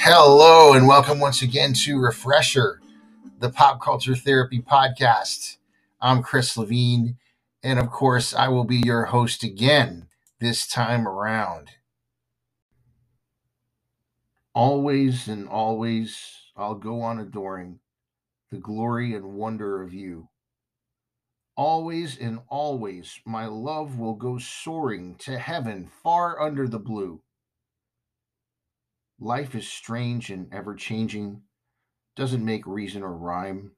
Hello, and welcome once again to Refresher, the pop culture therapy podcast. I'm Chris Levine, and of course, I will be your host again this time around. Always and always, I'll go on adoring the glory and wonder of you. Always and always, my love will go soaring to heaven far under the blue Life is strange and ever changing, doesn't make reason or rhyme.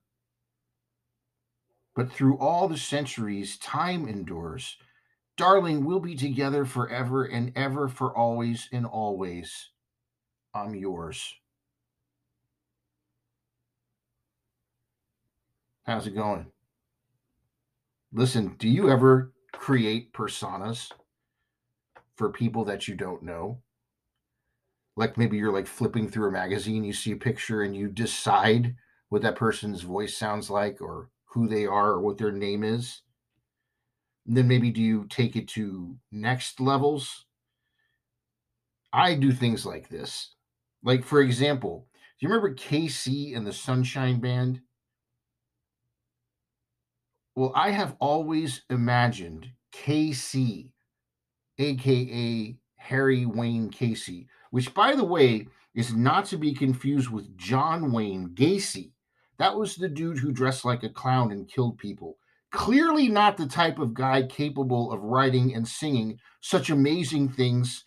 But through all the centuries, time endures. Darling, we'll be together forever and ever, for always and always. I'm yours. How's it going? Listen, do you ever create personas for people that you don't know? like maybe you're like flipping through a magazine, you see a picture and you decide what that person's voice sounds like or who they are or what their name is. And then maybe do you take it to next levels? I do things like this. Like, for example, do you remember KC and the Sunshine Band? Well, I have always imagined KC, aka Harry Wayne Casey, which, by the way, is not to be confused with John Wayne Gacy. That was the dude who dressed like a clown and killed people. Clearly, not the type of guy capable of writing and singing such amazing things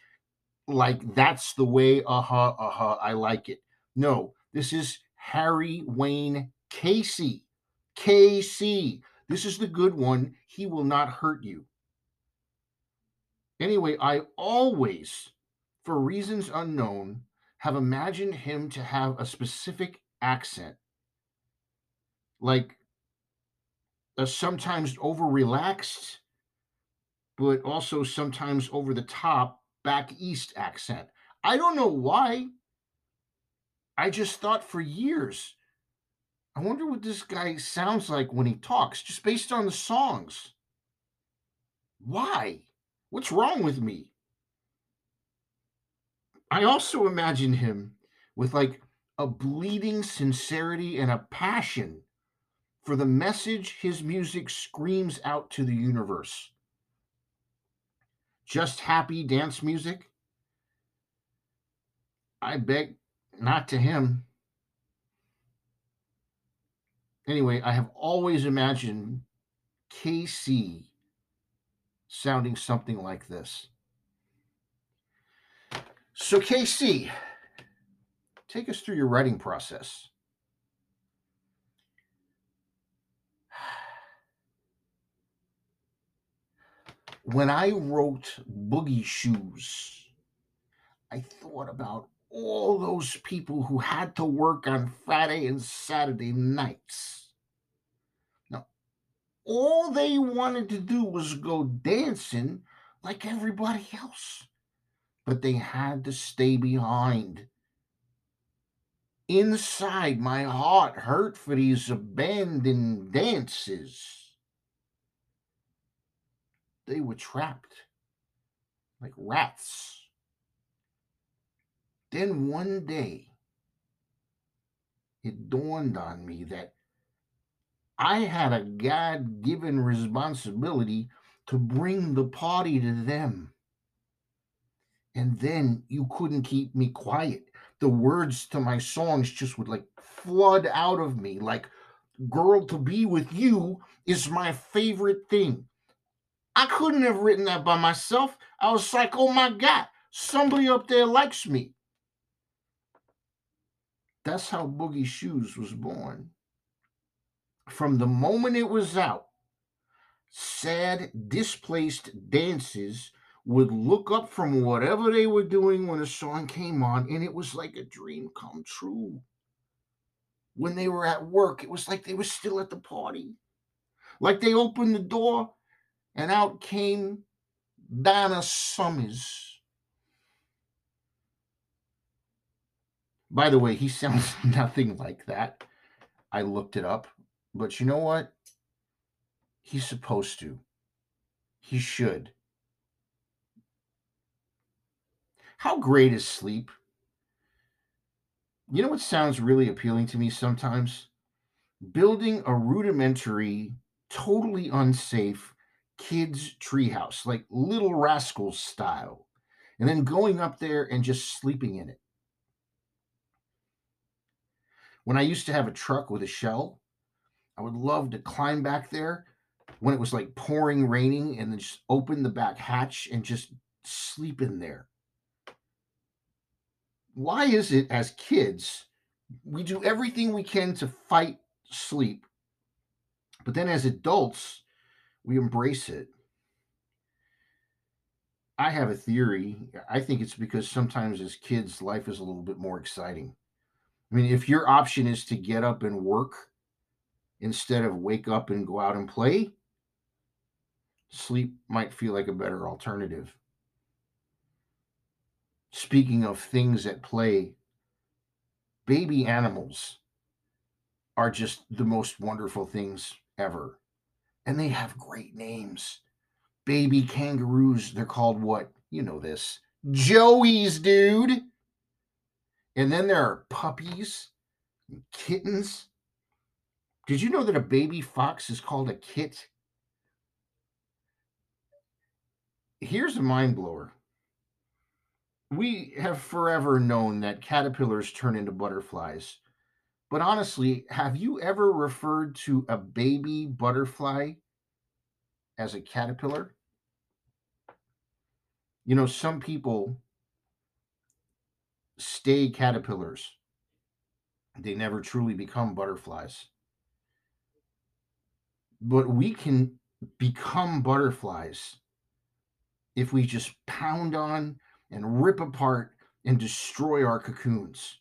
like That's the Way, uh huh, uh huh, I like it. No, this is Harry Wayne Casey. KC. This is the good one. He will not hurt you. Anyway, I always for reasons unknown, have imagined him to have a specific accent, like a sometimes over relaxed, but also sometimes over the top back east accent. I don't know why. I just thought for years, I wonder what this guy sounds like when he talks, just based on the songs. Why? What's wrong with me? I also imagine him with like a bleeding sincerity and a passion for the message his music screams out to the universe. Just happy dance music? I beg not to him. Anyway, I have always imagined KC sounding something like this. So, KC, take us through your writing process. When I wrote Boogie Shoes, I thought about all those people who had to work on Friday and Saturday nights. Now, all they wanted to do was go dancing like everybody else but they had to stay behind. Inside, my heart hurt for these abandoned dances. They were trapped like rats. Then one day, it dawned on me that I had a God given responsibility to bring the party to them. And then you couldn't keep me quiet. The words to my songs just would like flood out of me. Like, girl, to be with you is my favorite thing. I couldn't have written that by myself. I was like, oh my God, somebody up there likes me. That's how Boogie Shoes was born. From the moment it was out, sad, displaced dances would look up from whatever they were doing when a song came on, and it was like a dream come true. When they were at work, it was like they were still at the party. Like they opened the door and out came Donna Summers. By the way, he sounds nothing like that. I looked it up, but you know what? He's supposed to. He should. How great is sleep? You know what sounds really appealing to me sometimes? Building a rudimentary, totally unsafe kids' treehouse, like Little Rascals style, and then going up there and just sleeping in it. When I used to have a truck with a shell, I would love to climb back there when it was like pouring, raining, and then just open the back hatch and just sleep in there. Why is it as kids we do everything we can to fight sleep, but then as adults we embrace it? I have a theory. I think it's because sometimes as kids, life is a little bit more exciting. I mean, if your option is to get up and work instead of wake up and go out and play, sleep might feel like a better alternative. Speaking of things at play, baby animals are just the most wonderful things ever. And they have great names. Baby kangaroos, they're called what? You know this. Joey's, dude. And then there are puppies and kittens. Did you know that a baby fox is called a kit? Here's a mind blower. We have forever known that caterpillars turn into butterflies. But honestly, have you ever referred to a baby butterfly as a caterpillar? You know, some people stay caterpillars, they never truly become butterflies. But we can become butterflies if we just pound on and rip apart and destroy our cocoons.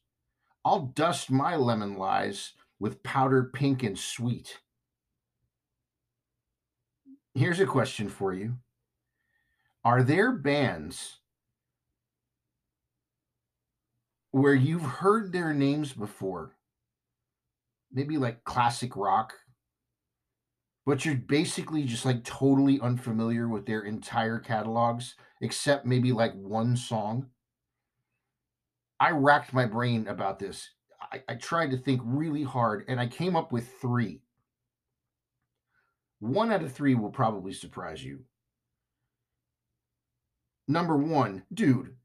I'll dust my lemon lies with powder pink and sweet. Here's a question for you Are there bands where you've heard their names before? Maybe like classic rock, but you're basically just like totally unfamiliar with their entire catalogs, except maybe like one song. I racked my brain about this. I, I, tried to think really hard and I came up with three. One out of three will probably surprise you. Number one, dude,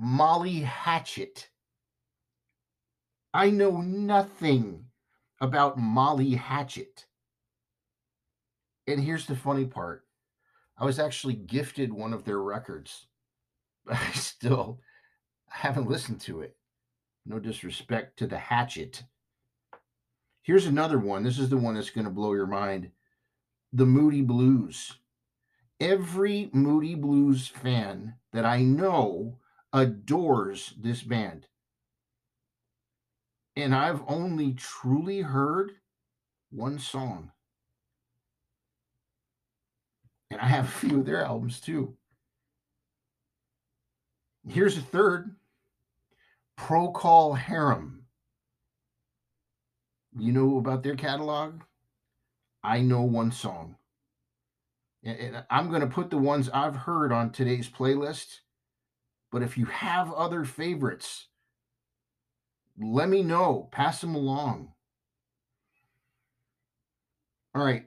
Molly Hatchet. I know nothing about Molly Hatchet. And here's the funny part I was actually gifted one of their records, I still haven't listened to it. No disrespect to the Hatchet. Here's another one. This is the one that's going to blow your mind the Moody Blues. Every Moody Blues fan that I know adores this band. And I've only truly heard one song. And I have a few of their albums too. Here's a third Procol Harum. You know about their catalog? I know one song. And I'm going to put the ones I've heard on today's playlist. But if you have other favorites, let me know. Pass them along. All right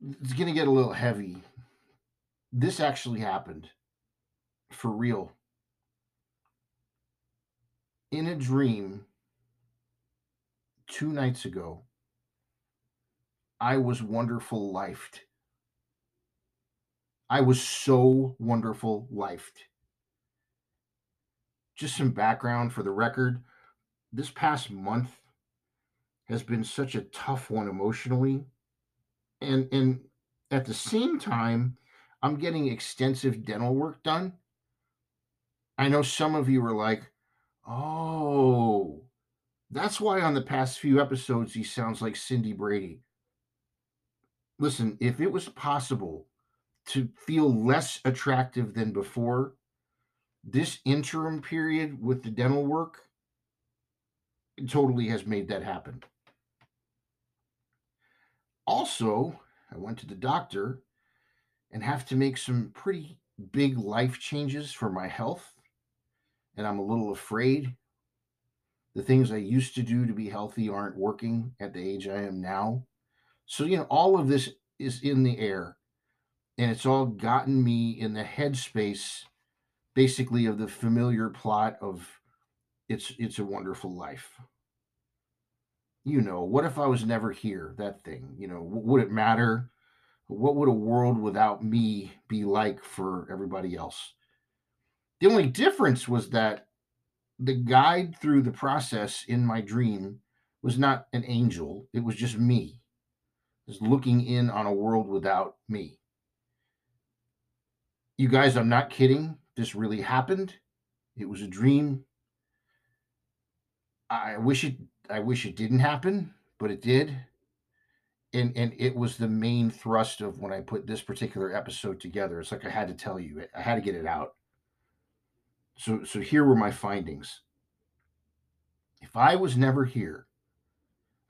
it's going to get a little heavy. This actually happened for real. In a dream two nights ago, I was wonderful lifed. I was so wonderful lifed. Just some background for the record. This past month has been such a tough one emotionally and and at the same time i'm getting extensive dental work done i know some of you are like oh that's why on the past few episodes he sounds like cindy brady Listen, if it was possible to feel less attractive than before, this interim period with the dental work totally has made that happen. Also, I went to the doctor and have to make some pretty big life changes for my health. And I'm a little afraid. The things I used to do to be healthy aren't working at the age I am now. So, you know, all of this is in the air and it's all gotten me in the headspace basically of the familiar plot of it's it's a wonderful life. You know what if i was never here? That thing you know would it matter? What would a world without me be like for everybody else the only difference was that the guide through the process in my dream was not an angel it was just me just looking in on a world without me you guys, I'm not kidding. This really happened. It was a dream. I wish it I wish it didn't happen, but it did. And and it was the main thrust of when I put this particular episode together. It's like I had to tell you. I had to get it out. So so here were my findings. If I was never here,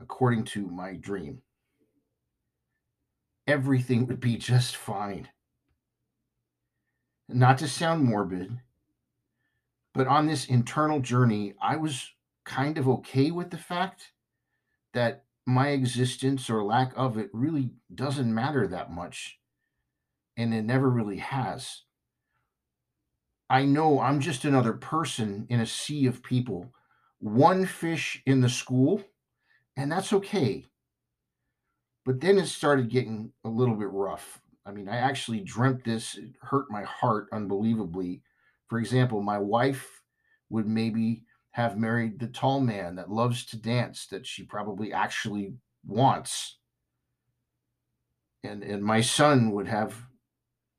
according to my dream, everything would be just fine not to sound morbid, but on this internal journey, I was kind of okay with the fact that my existence or lack of it really doesn't matter that much. And it never really has. I know I'm just another person in a sea of people, one fish in the school, and that's okay. But then it started getting a little bit rough. I mean, I actually dreamt this. It hurt my heart unbelievably. For example, my wife would maybe have married the tall man that loves to dance that she probably actually wants. And and my son would have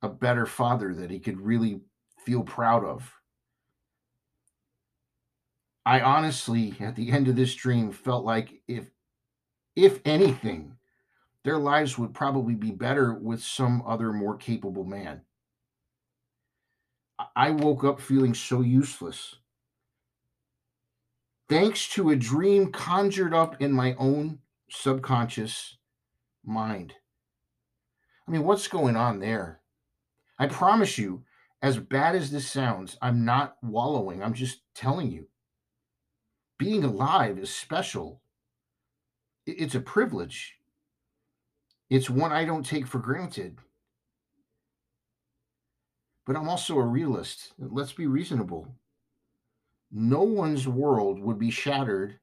a better father that he could really feel proud of. I honestly at the end of this dream felt like if if anything their lives would probably be better with some other more capable man. I woke up feeling so useless. Thanks to a dream conjured up in my own subconscious mind. I mean, what's going on there? I promise you, as bad as this sounds, I'm not wallowing. I'm just telling you. Being alive is special, it's a privilege. It's one I don't take for granted. But I'm also a realist. Let's be reasonable. No one's world would be shattered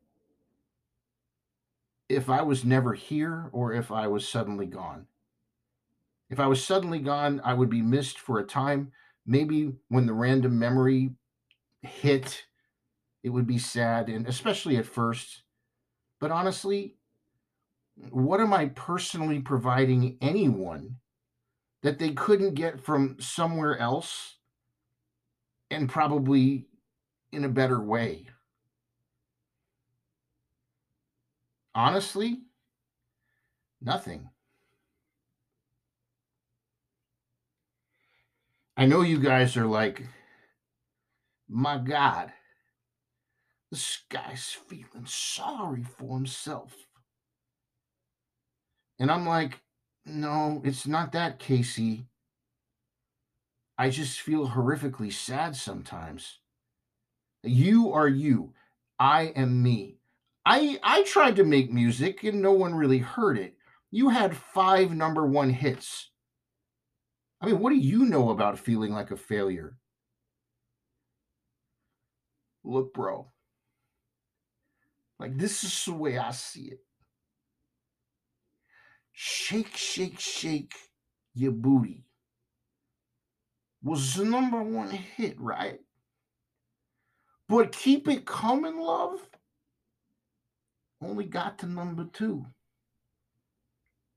if I was never here or if I was suddenly gone. If I was suddenly gone, I would be missed for a time. Maybe when the random memory hit, it would be sad, and especially at first. But honestly, what am I personally providing anyone that they couldn't get from somewhere else and probably in a better way? Honestly, nothing. I know you guys are like, my God, this guy's feeling sorry for himself. And I'm like, no, it's not that, Casey. I just feel horrifically sad sometimes. You are you. I am me. I I tried to make music and no one really heard it. You had 5 number 1 hits. I mean, what do you know about feeling like a failure? Look, bro. Like this is the way I see it. Shake, Shake, Shake Your Booty was the number one hit, right? But Keep It Coming, Love only got to number two.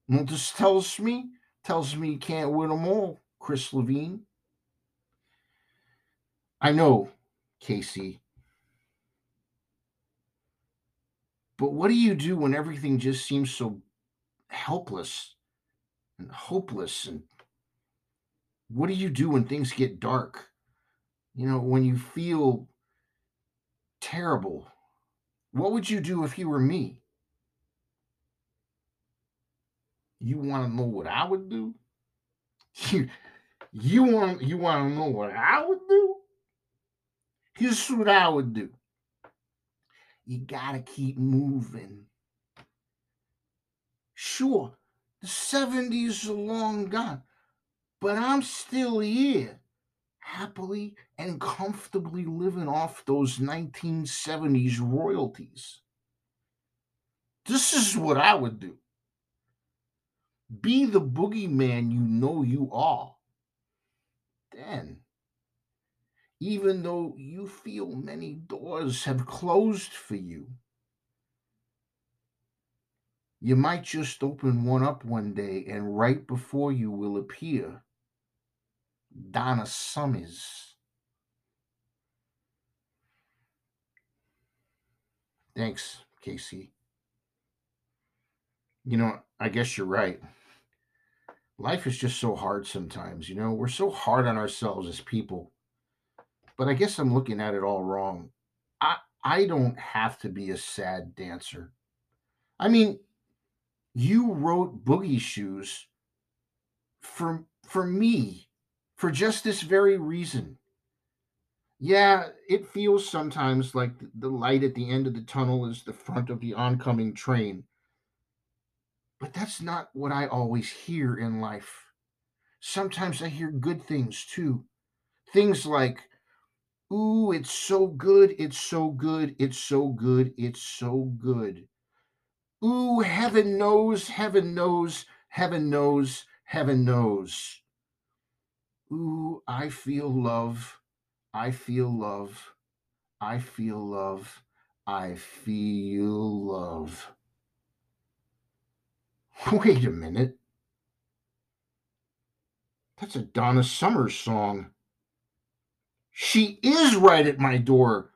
And this tells me, tells me you can't win them all, Chris Levine. I know, Casey. But what do you do when everything just seems so helpless and hopeless. And what do you do when things get dark? You know, when you feel terrible, what would you do if you were me? You want to know what I would do? You, want you want to know what I would do? Here's what I would do. You gotta keep moving. Sure, the 70s are long gone, but I'm still here, happily and comfortably living off those 1970s royalties. This is what I would do. Be the boogeyman you know you are. Then, even though you feel many doors have closed for you, you might just open one up one day, and right before you will appear Donna Summers. Thanks, Casey. You know, I guess you're right. Life is just so hard sometimes, you know. We're so hard on ourselves as people. But I guess I'm looking at it all wrong. I I don't have to be a sad dancer. I mean, you wrote Boogie Shoes for for me for just this very reason. Yeah, it feels sometimes like the light at the end of the tunnel is the front of the oncoming train. But that's not what I always hear in life. Sometimes I hear good things too. Things like, Ooh, it's so good, it's so good, it's so good, it's so good. Ooh, heaven knows, heaven knows, heaven knows, heaven knows. Ooh, I feel love. I feel love. I feel love. I feel love. Wait a minute. That's a Donna Summers song. She is right at my door.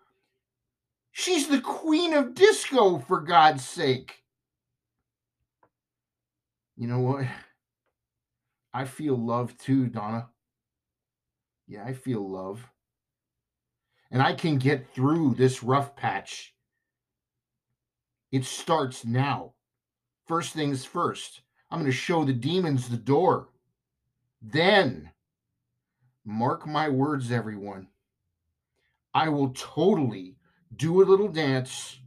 She's the queen of disco, for God's sake. You know what? I feel love too, Donna. Yeah, I feel love. And I can get through this rough patch. It starts now. First things first, I'm going to show the demons the door. Then, mark my words, everyone, I will totally do a little dance,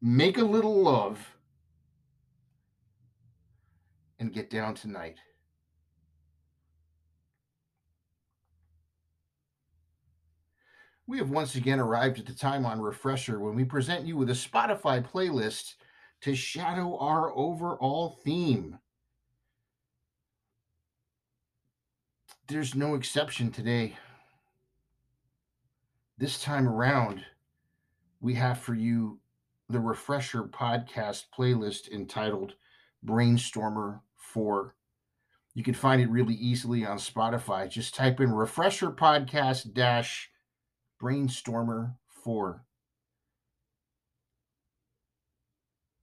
make a little love and get down tonight. We have once again arrived at the time on Refresher when we present you with a Spotify playlist to shadow our overall theme. There's no exception today. This time around, we have for you the Refresher podcast playlist entitled Brainstormer 4. You can find it really easily on Spotify. Just type in Refresher Podcast dash Brainstormer 4.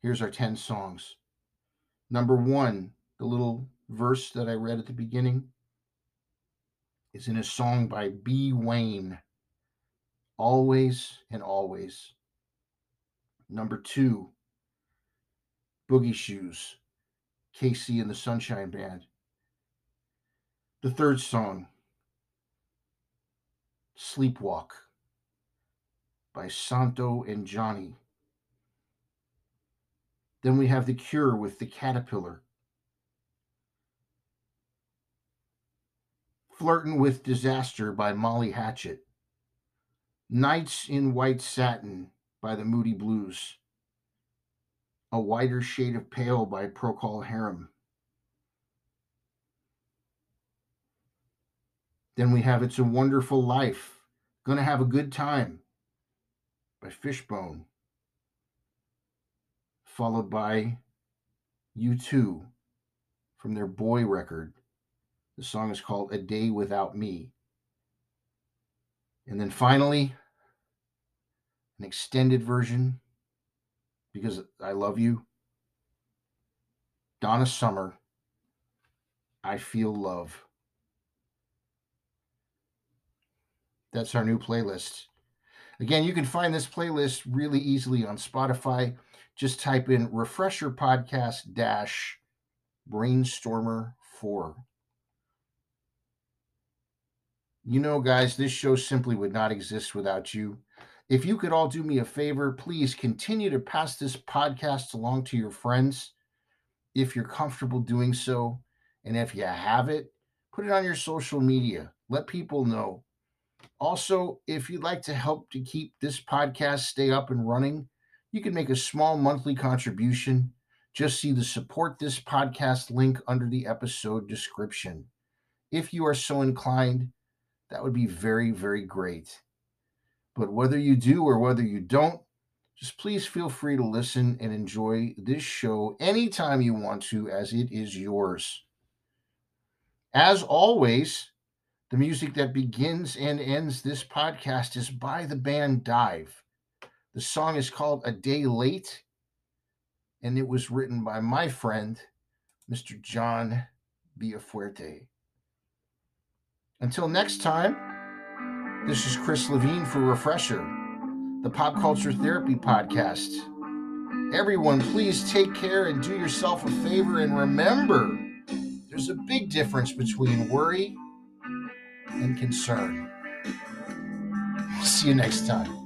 Here's our 10 songs. Number one, the little verse that I read at the beginning is in a song by B. Wayne. Always and always. Number two, Boogie Shoes KC and the Sunshine Band. The third song, Sleepwalk by Santo and Johnny. Then we have The Cure with The Caterpillar. Flirtin' with Disaster by Molly Hatchet. Nights in White Satin by the Moody Blues. A Whiter Shade of Pale by Procol Harum. Then we have It's a Wonderful Life. Gonna Have a Good Time by Fishbone. Followed by U2 from their Boy record. The song is called A Day Without Me. And then finally, an extended version because I love you. Donna Summer, I Feel Love. That's our new playlist. Again, you can find this playlist really easily on Spotify. Just type in Refresher Podcast dash Brainstormer 4. You know, guys, this show simply would not exist without you. If you could all do me a favor, please continue to pass this podcast along to your friends if you're comfortable doing so. And if you have it, put it on your social media. Let people know. Also, if you'd like to help to keep this podcast stay up and running, you can make a small monthly contribution. Just see the support this podcast link under the episode description. If you are so inclined, that would be very, very great. But whether you do or whether you don't, just please feel free to listen and enjoy this show anytime you want to, as it is yours. As always, the music that begins and ends this podcast is by the band Dive. The song is called A Day Late, and it was written by my friend, Mr. John Villafuerte. Until next time, this is Chris Levine for Refresher, the Pop Culture Therapy Podcast. Everyone, please take care and do yourself a favor and remember there's a big difference between worry and concern. See you next time.